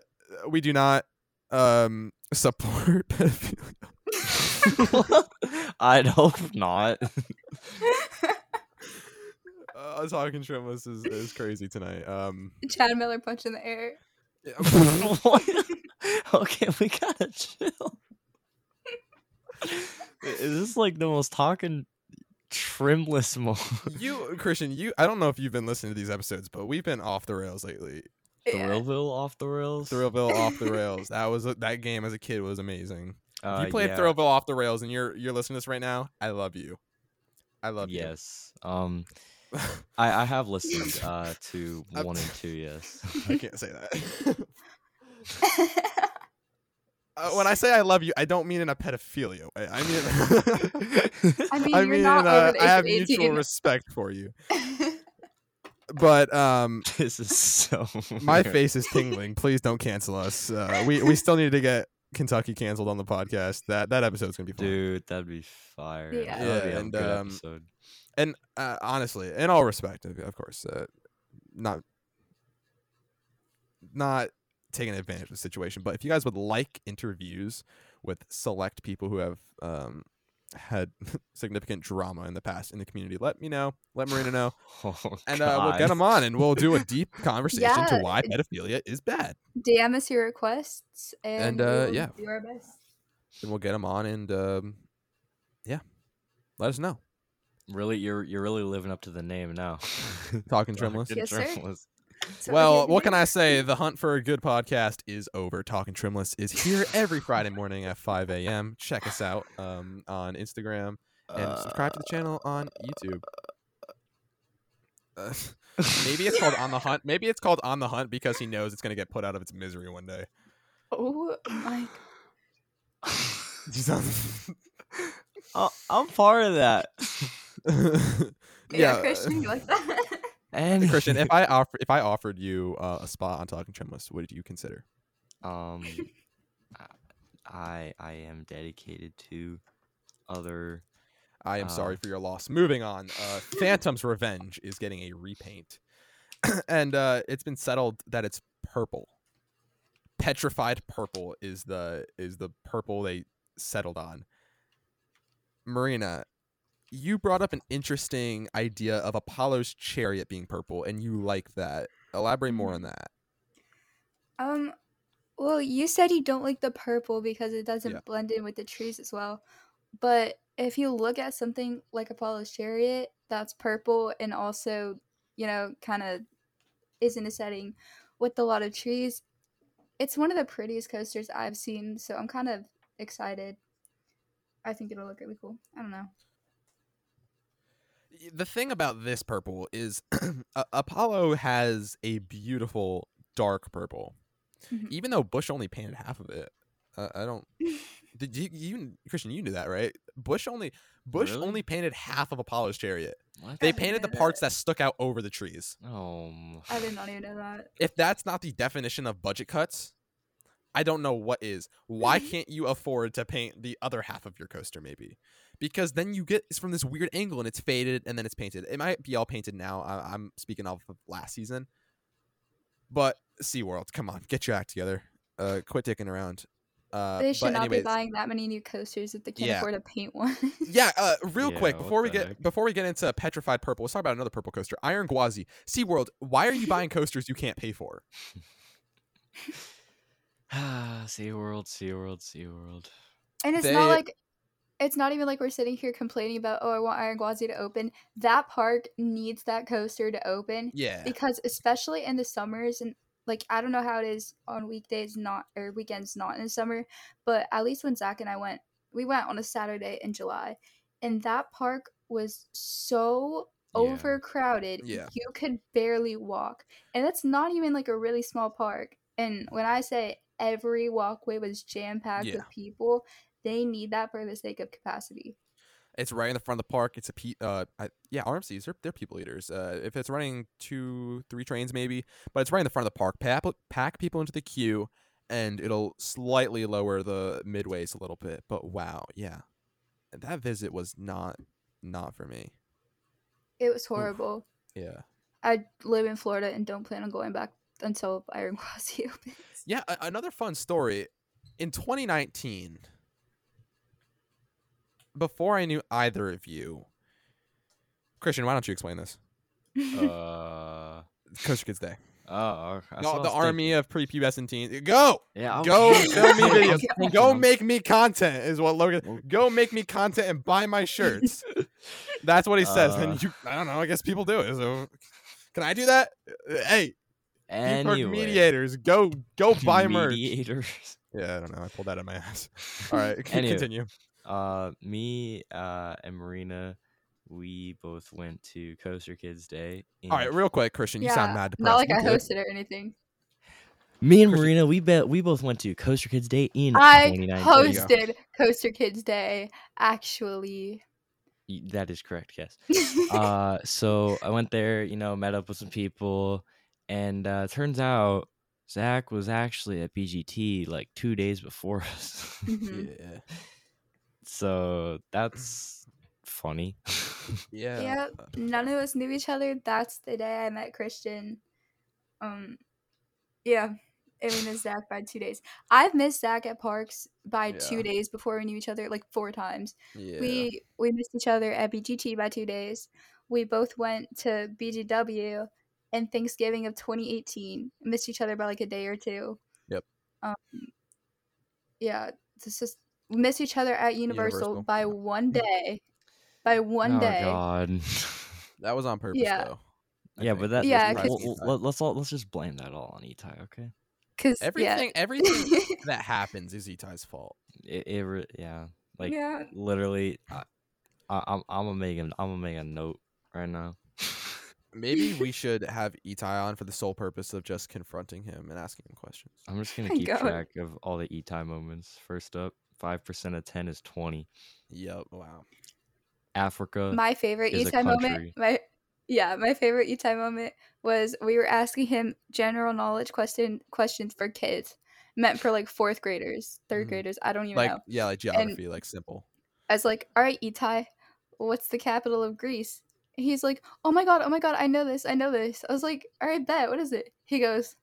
we do not um support pedophilia. I'd hope not. Uh, talking shrimpless is, is crazy tonight. Um Chad Miller punch in the air. okay, we gotta chill. Is this like the most talking trimless moment? you Christian, you I don't know if you've been listening to these episodes, but we've been off the rails lately. Yeah. Thrillville off the rails? Thrillville off the rails. That was a, that game as a kid was amazing. Uh, if you played yeah, Thrillville off the rails and you're you're listening to this right now, I love you. I love you. Yes. Um. I, I have listened uh to I'm- one and two. Yes. I can't say that. uh, when I say I love you, I don't mean in a pedophilia way. I mean, I mean, I you're mean, not in over the I have mutual 18. respect for you. But um, this is so. my weird. face is tingling. Please don't cancel us. Uh, we we still need to get Kentucky canceled on the podcast. That that episode's gonna be fun. Dude, that'd be fire. Yeah. That'd be Yeah, a and, um, episode. and uh, honestly, in all respect, of, of course, uh, not not taking advantage of the situation. But if you guys would like interviews with select people who have um, had significant drama in the past in the community, let me know. Let Marina know, Oh, and uh, we'll get God. them on, and we'll do a deep conversation to why pedophilia is bad, DM us your requests, and, And, uh, we'll yeah. do our best. and we'll get them on, and um, yeah, let us know. Really, you're you're really living up to the name now. Talking Trimless. Talking Yes, sir. Trimless. So well, what can I say? The hunt for a good podcast is over. Talking Trimless is here every Friday morning at 5 a.m. Check us out um, on Instagram and subscribe to the channel on YouTube. Uh, maybe it's called On the Hunt. Maybe it's called On the Hunt because he knows it's going to get put out of its misery one day. Oh my! Oh, I'm part of that. Yeah, yeah, Christian, you like that? And Christian, if I offer if I offered you uh, a spot on Talking Trimless, what did you consider? um, I I am dedicated to other. I am sorry Uh, for your loss. Moving on. Uh, Phantom's Revenge is getting a repaint, and uh, it's been settled that it's purple. Petrified purple is the is the purple they settled on. Marina, you brought up an interesting idea of Apollo's chariot being purple, and you like that. Elaborate more on that. Um, well, you said you don't like the purple because it doesn't Yeah. blend in with the trees as well. But if you look at something like Apollo's Chariot, that's purple and also, you know, kind of is in a setting with a lot of trees. It's one of the prettiest coasters I've seen, so I'm kind of excited. I think it'll look really cool. I don't know. The thing about this purple is Apollo has a beautiful dark purple. Mhm. Even though Busch only painted half of it, uh, I don't. Did you, you Christian? You knew that, right? Busch only Busch Really? only painted half of Apollo's chariot. What? They I painted the parts that. that stuck out over the trees. Um, I did not even know that. If that's not the definition of budget cuts, I don't know what is. Why can't you afford to paint the other half of your coaster? Maybe because then you get it's from this weird angle and it's faded and then it's painted. It might be all painted now. I, I'm speaking off of last season, but SeaWorld, come on, get your act together. Uh, quit dicking around. Uh, they should but not anyways, be buying that many new coasters if they can't Yeah. afford to paint one. Yeah, uh, real Yeah, quick before we the get heck? before we get into petrified purple, let's talk about another purple coaster, Iron Gwazi. SeaWorld, why are you buying coasters you can't pay for? Ah, SeaWorld, SeaWorld, SeaWorld. And it's They- not like it's not even like we're sitting here complaining about oh I want Iron Gwazi to open. That park needs that coaster to open Yeah, because especially in the summers and like I don't know how it is on weekdays not or weekends not in the summer, but at least when Zach and I went, we went on a Saturday in July, and that park was so Yeah. overcrowded. Yeah. You could barely walk. And that's not even like a really small park. And when I say every walkway was jam packed Yeah. with people, they need that for the sake of capacity. it's right in the front of the park. It's a pe- uh, I, yeah, RMCs they're they're people eaters. Uh, if it's running two, three trains maybe, but it's right in the front of the park. Pack pack people into the queue, and it'll slightly lower the midways a little bit. But wow, yeah, that visit was not not for me. It was horrible. Yeah. I live in Florida and don't plan on going back until Iron Gwazi opens. Yeah, a- another fun story. In 2019, before I knew either of you, Christian, why don't you explain this? Uh, Coaster Kids Day. oh, that's No, the was army of prepubescent teens. Go, Yeah, I go, was- film me I videos. Go make me content is what Logan. Go make me content and buy my shirts. That's what he says. Uh. and you, I don't know. I guess people do it. So, can I do that? Hey, you Anyway, mediators, go, go buy merch. mediators. Yeah, I don't know. I pulled that out of my ass. All right, Anyway. continue. Uh, me, uh, and Marina, we both went to Coaster Kids Day. All right, real quick, Christian, you sound mad depressed. Not like You I good? hosted or anything. me and Christian- Marina, we bet we both went to Coaster Kids Day in I 2019. you go. hosted Coaster Kids Day, actually. That is correct. Yes. uh, so I went there, you know, met up with some people, and uh, turns out Zach was actually at BGT like two days before us. Mhm. Yeah, so that's funny. yeah. Yep. None of us knew each other. That's the day I met Christian. Um, yeah. I mean, it's Zach by two days. I've missed Zach at parks by Yeah. two days before we knew each other, like four times. yeah. We we missed each other at BGT by two days. We both went to BGW and Thanksgiving of 2018. Missed each other by like a day or two. Yep. Um, yeah, this is we missed each other at Universal, Universal, by yeah. one day. By one oh day. God. that was on purpose, Yeah. though. I yeah, think. but that. Yeah, let's- all let's just blame that all on Itai, okay? Cause everything, yeah. everything that happens is Itai's fault. It, it re- yeah, like yeah. literally, I, I, I'm I'm gonna make a, I'm gonna make a note right now. Maybe we should have Itai on for the sole purpose of just confronting him and asking him questions. I'm just gonna keep God. track of all the Itai moments. First up, five percent of ten is twenty. Yep. Wow. Africa. My favorite Itai moment. My yeah, my favorite Itai moment was we were asking him general knowledge question questions for kids, meant for like fourth graders, 3rd Mhm. graders. I don't even Like know. yeah, like geography, like simple. I was like, all right, Itai, what's the capital of Greece? And he's like, oh my god, oh my god, I know this, I know this. I was like, all right, bet, what is it? He goes,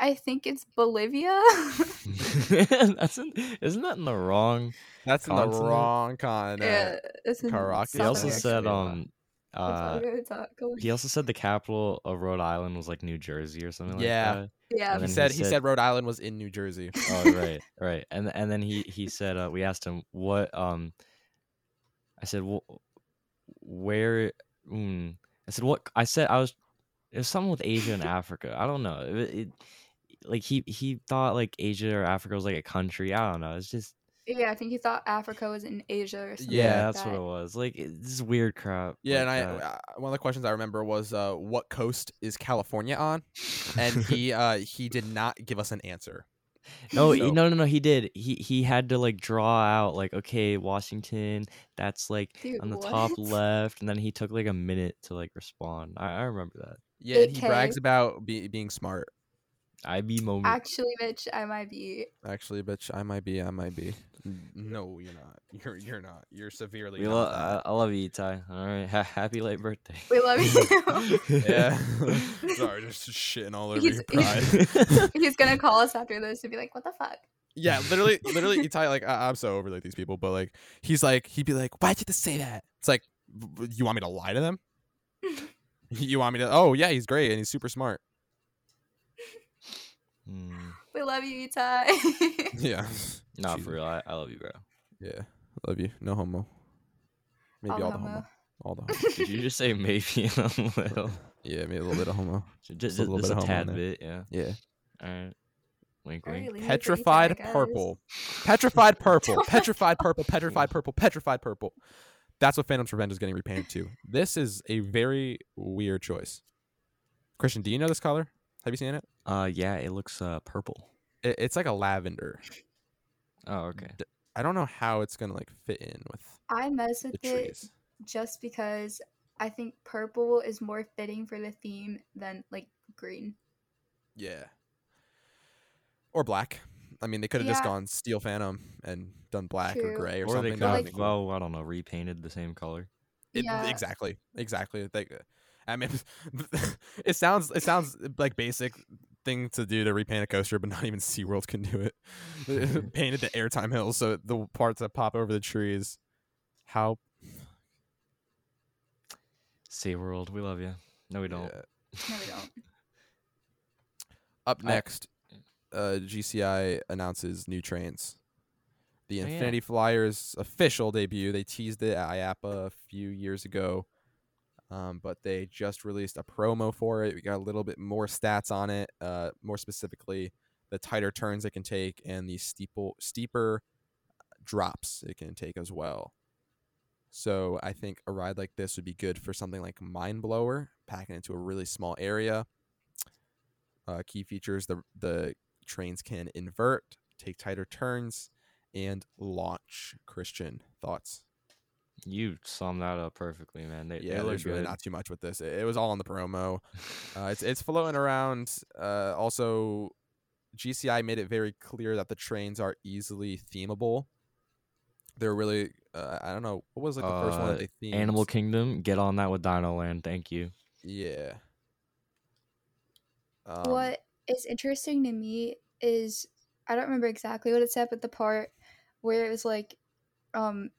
I think it's Bolivia. That's in, isn't that in the wrong? That's in the wrong continent. yeah, it's in Caracas. He also said um uh I'm gonna talk- go on. he also said the capital of Rhode Island was like New Jersey or something Yeah. like that. yeah, and He then he said he said- said Rhode Island was in New Jersey. oh right right and and then he he said uh, we asked him what um i said well, where mm, i said what i said i was it was something with asia and africa i don't know it, it like he he thought like asia or africa was like a country i don't know it's just yeah. I think he thought Africa was in Asia or something. yeah, Yeah, like that's that. what it was like it, this is weird crap Yeah, like and I that. uh, one of the questions I remember was uh, what coast is California on, and he uh, he did not give us an answer. No, he- So- no, no, no. He did. He he had to like draw out like okay, Washington. That's like Dude, on the top left, and then he took like a minute to like respond. I, I remember that. Yeah, and he brags about be, being smart. IB moment. Actually, bitch, I might be. Actually, bitch, I might be. I might be. N- No, you're not. You're you're not. You're severely. we not lo- that. I, I love you, Ty. All right, ha- happy late birthday. We love you. yeah. Sorry, just shitting all over He's- your pride. He's gonna call us after this to be like, "What the fuck?" yeah, literally, literally, Itai, like, I- I'm so over like these people, but like, he's like, he'd be like, why'd you have to say that? It's like, "W- w- you want me to lie to them? you want me to? Oh yeah, he's great and he's super smart. Mm, we love you, Itai. Yeah, nah, Jesus. for real. I, I love you, bro. yeah, love you. No homo. Maybe all, All the homo. homo. All the homo. Did you just say maybe a little? Yeah, maybe a little bit of homo. Just, Just just, a little just bit a of homo in tad bit, yeah. Yeah. All right. Wink, Alright, wink. leave it for Itai, Petrified purple. Petrified purple. Petrified purple. Petrified purple. Petrified purple. That's what Phantom's Revenge is getting repainted to. This is a very weird choice. Christian, do you know this color? Have you seen it? Uh, yeah, it looks uh purple. it it's like a lavender. Oh, okay. I don't know how it's gonna like fit in with I mess the with it trees. just because I think purple is more fitting for the theme than like green. Yeah. Or black. I mean, they could have just gone steel phantom and done black or gray or, Or they something. could That would like- be have, cool. well, I don't know, repainted the same color. It- Yeah. exactly, exactly. Like, uh, I mean, it sounds it sounds like basic thing to do to repaint a coaster, but not even SeaWorld can do it. Painted the airtime hills, so the parts that pop over the trees. How? SeaWorld, we love you. No, we don't. yeah. No, we don't. Up I- next, uh, GCI announces new trains. The Oh, yeah. Infinity Flyers official debut. They teased it at IAAPA a few years ago, um, but they just released a promo for it. We got a little bit more stats on it. Uh, more specifically, the tighter turns it can take and the steeple steeper drops it can take as well. So I think a ride like this would be good for something like Mind Blower, packing into a really small area. Uh, key features: the the trains can invert, take tighter turns, and launch. Christian thoughts? You summed that up perfectly, man. They, Yeah, they look there's really not too much with this. It, it was all in the promo. Uh, it's it's floating around. Uh, also, GCI made it very clear that the trains are easily themable. They're really uh, I don't know what was like the first one Uh, that they themed. Animal Kingdom, get on that with Dino Land. Thank you. Yeah. Um, what is interesting to me is I don't remember exactly what it said, but the part where it was like, um,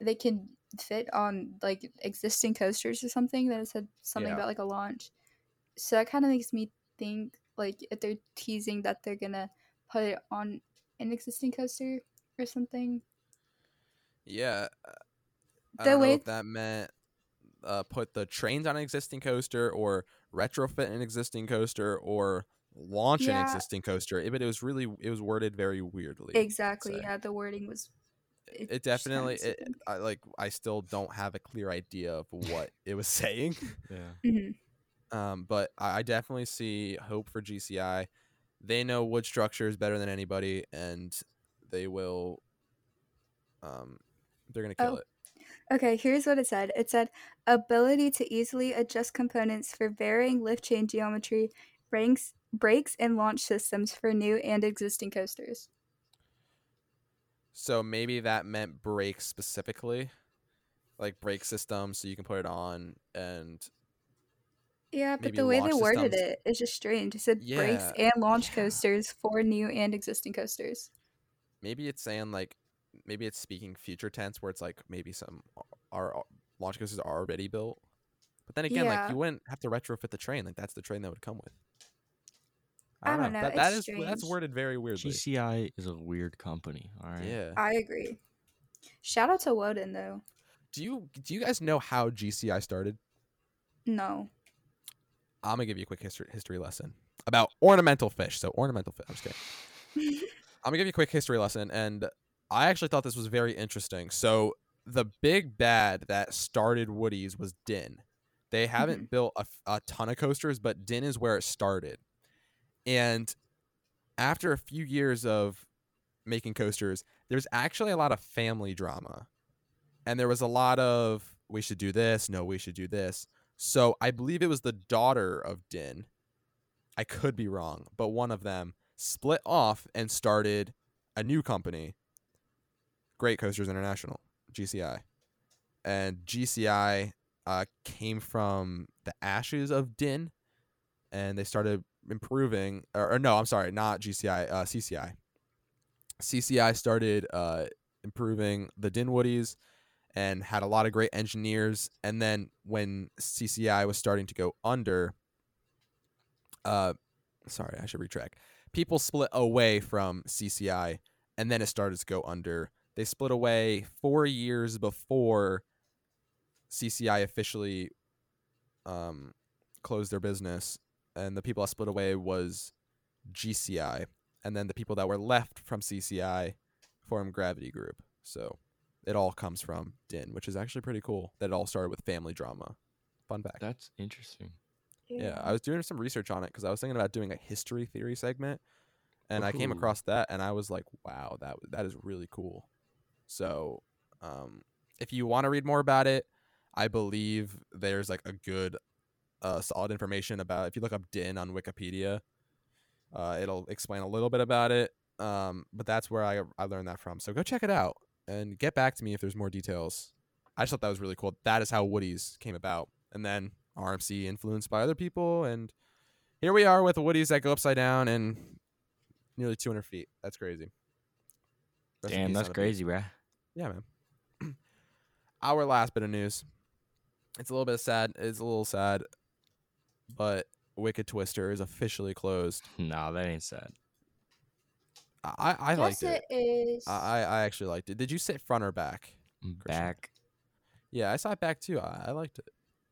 they can fit on like existing coasters or something. That said something Yeah. about like a launch. So that kind of makes me think like if they're teasing that they're gonna put it on an existing coaster or something. Yeah. I The don't know way- that meant uh, put the trains on an existing coaster or retrofit an existing coaster or launch an existing coaster. It- But it was really it was worded very weirdly. Exactly. Yeah, the wording was. It, it it just kinda definitely it. I like I still don't have a clear idea of what it was saying. Yeah. Mhm. Um, but I, I definitely see hope for GCI. They know wood structures better than anybody, and they will. Um, they're gonna kill Oh. it. Okay, here's what it said. It said ability to easily adjust components for varying lift chain geometry, ranks, brakes and launch systems for new and existing coasters. So maybe that meant brake specifically, like brake system, so you can put it on and Yeah, but the way they worded systems. it is just strange. It said brakes and launch yeah. coasters for new and existing coasters. maybe it's saying like maybe it's speaking future tense where it's like maybe some our launch coasters are already built. But then again, like you wouldn't have to retrofit the train. Like that's the train that would come with. I don't know, That, that it's is that's strange. worded very weirdly. GCI is a weird company. All right. Yeah. I agree. Shout out to Woden though. Do you do you guys know how GCI started? No. I'm gonna give you a quick history history lesson about ornamental fish. So ornamental fish. I'm just kidding. I'm gonna give you a quick history lesson, and I actually thought this was very interesting. So the big bad that started Woody's was Dinn. They haven't mm-hmm. built a ton of coasters, but Dinn is where it started. And after a few years of making coasters, there's actually a lot of family drama, and there was a lot of we should do this, no, we should do this. So I believe it was the daughter of Dinn. I could be wrong, but one of them split off and started a new company, Great Coasters International, GCI. And GCI uh, came from the ashes of Dinn, and they started improving. Or, or no, I'm sorry, not GCI, uh, CCI. CCI started uh, improving the Dinwoodies and had a lot of great engineers. And then when CCI was starting to go under, uh, sorry, I should retract. People split away from CCI, and then it started to go under. They split away four years before CCI officially um, closed their business, and the people that split away was GCI, and then the people that were left from CCI formed Gravity Group. So it all comes from Dinn, which is actually pretty cool. That it all started with family drama. Fun fact. That's interesting. Yeah, I was doing some research on it because I was thinking about doing a history theory segment, and I came across that, and I was like, "Wow, that that is really cool." So, um, if you want to read more about it, I believe there's like a good, uh, solid information about. If you look up Dinn on Wikipedia, uh, it'll explain a little bit about it. Um, but that's where I I learned that from. So go check it out and get back to me if there's more details. I just thought that was really cool. That is how Woody's came about, and then RMC influenced by other people, and here we are with Woody's that go upside down and nearly 200 feet. That's crazy. Rest Damn, that's crazy, bruh. Yeah, man. Our last bit of news. It's a little bit sad. It's a little sad, but Wicked Twister is officially closed. Nah, that ain't sad. I I liked yes, it. it is. I I actually liked it. Did you sit front or back? Mm, back. Yeah, I sat back too. I, I liked it.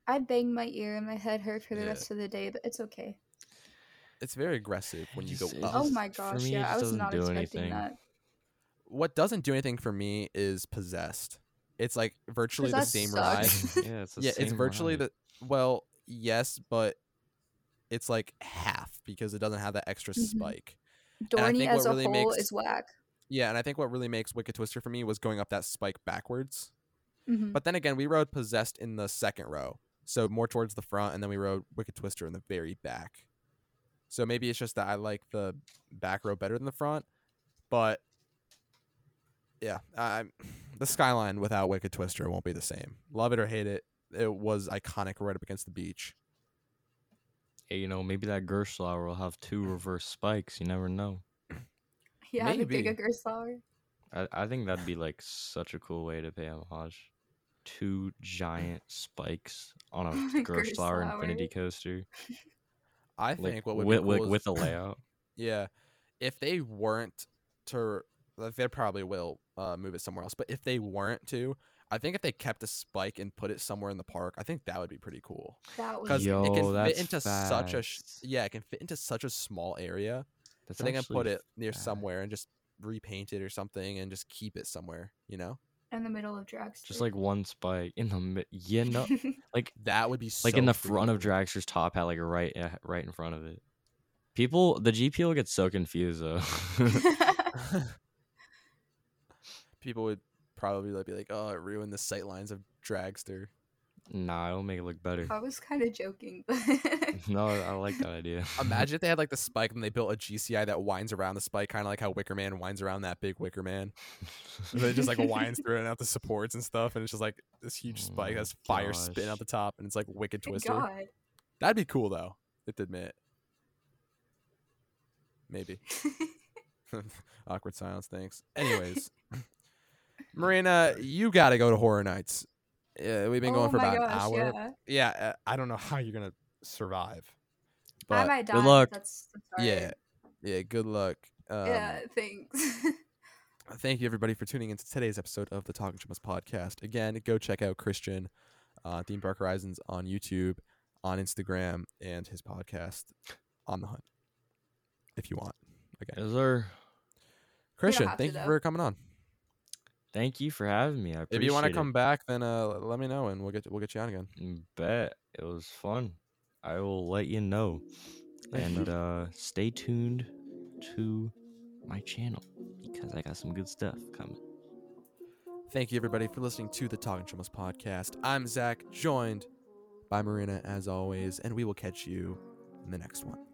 I banged my ear and my head hurt for the Yeah. rest of the day, but it's okay. It's very aggressive when you go up. Oh my gosh, me, yeah, I was doesn't not expecting anything. that. What doesn't do anything for me is possessed. It's like virtually the same sucks. ride. yeah, it's the yeah, it's virtually ride. the well, yes, but it's like half because it doesn't have that extra Mhm. spike. Dorney as a really whole makes- is whack. Yeah, and I think what really makes Wicked Twister for me was going up that spike backwards. Mhm. But then again, we rode Possessed in the second row, so more towards the front, and then we rode Wicked Twister in the very back. So maybe it's just that I like the back row better than the front, but yeah, I, the skyline without Wicked Twister won't be the same. Love it or hate it, it was iconic right up against the beach. Hey, you know, maybe that Gerstlauer will have two reverse spikes. You never know. yeah, the maybe. big Gerstlauer. I, I think that'd be like such a cool way to pay homage. Two giant spikes on a On a Gerstlauer Gerstlauer. Infinity coaster. I Like think what would with, be with, is- with the layout. Yeah, if they weren't to, like, they probably will uh, move it somewhere else. But if they weren't to, I think if they kept a spike and put it somewhere in the park, I think that would be pretty cool. That was Because it Yo, can fit that's into such a sh- yeah, it can fit into such a small area. That's So they can put it near facts. somewhere and just repaint it or something and just keep it somewhere. You know, in the middle of Dragster. Just like one spike in the mid. You know, like that would be like in the front of Dragster's top hat, like right uh, right in front of it. People, the GP will get so confused though. People would probably like be like, "Oh, it ruined the sight lines of Dragster." nah, it'll make it look better. I was kind of joking, but No, I like that idea. Imagine if they had like the spike and they built a GCI that winds around the spike, kind of like how Wicker Man winds around that big Wicker Man. And it just like winds through it and out the supports and stuff, and it's just like this huge Oh spike my has fire spitting out gosh. the top, and it's like wicked Good twister. God. That'd be cool though. Have to admit. Maybe. Awkward silence. Thanks. Anyways, Marina, you got to go to Horror Nights. Yeah, we've been going oh for about gosh, an hour. Yeah. Yeah, uh, I don't know how you're gonna survive. But I might die. good luck. That's, that's yeah, yeah. Good luck. Um, yeah. Thanks. thank you everybody for tuning into today's episode of the Talking Trimless podcast. Again, go check out Christian, uh, Theme Park Horizons on YouTube, on Instagram, and his podcast on the hunt. If you want, again, Is there? Christian, have to, thank you though. for coming on. Thank you for having me. I If you want to come back, then uh, let me know and we'll get we'll get you on again. it. Bet it was fun. I will let you know, and uh, stay tuned to my channel because I got some good stuff coming. Thank you everybody for listening to the Talking Trimless podcast. I'm Zach, joined by Marina as always, and we will catch you in the next one.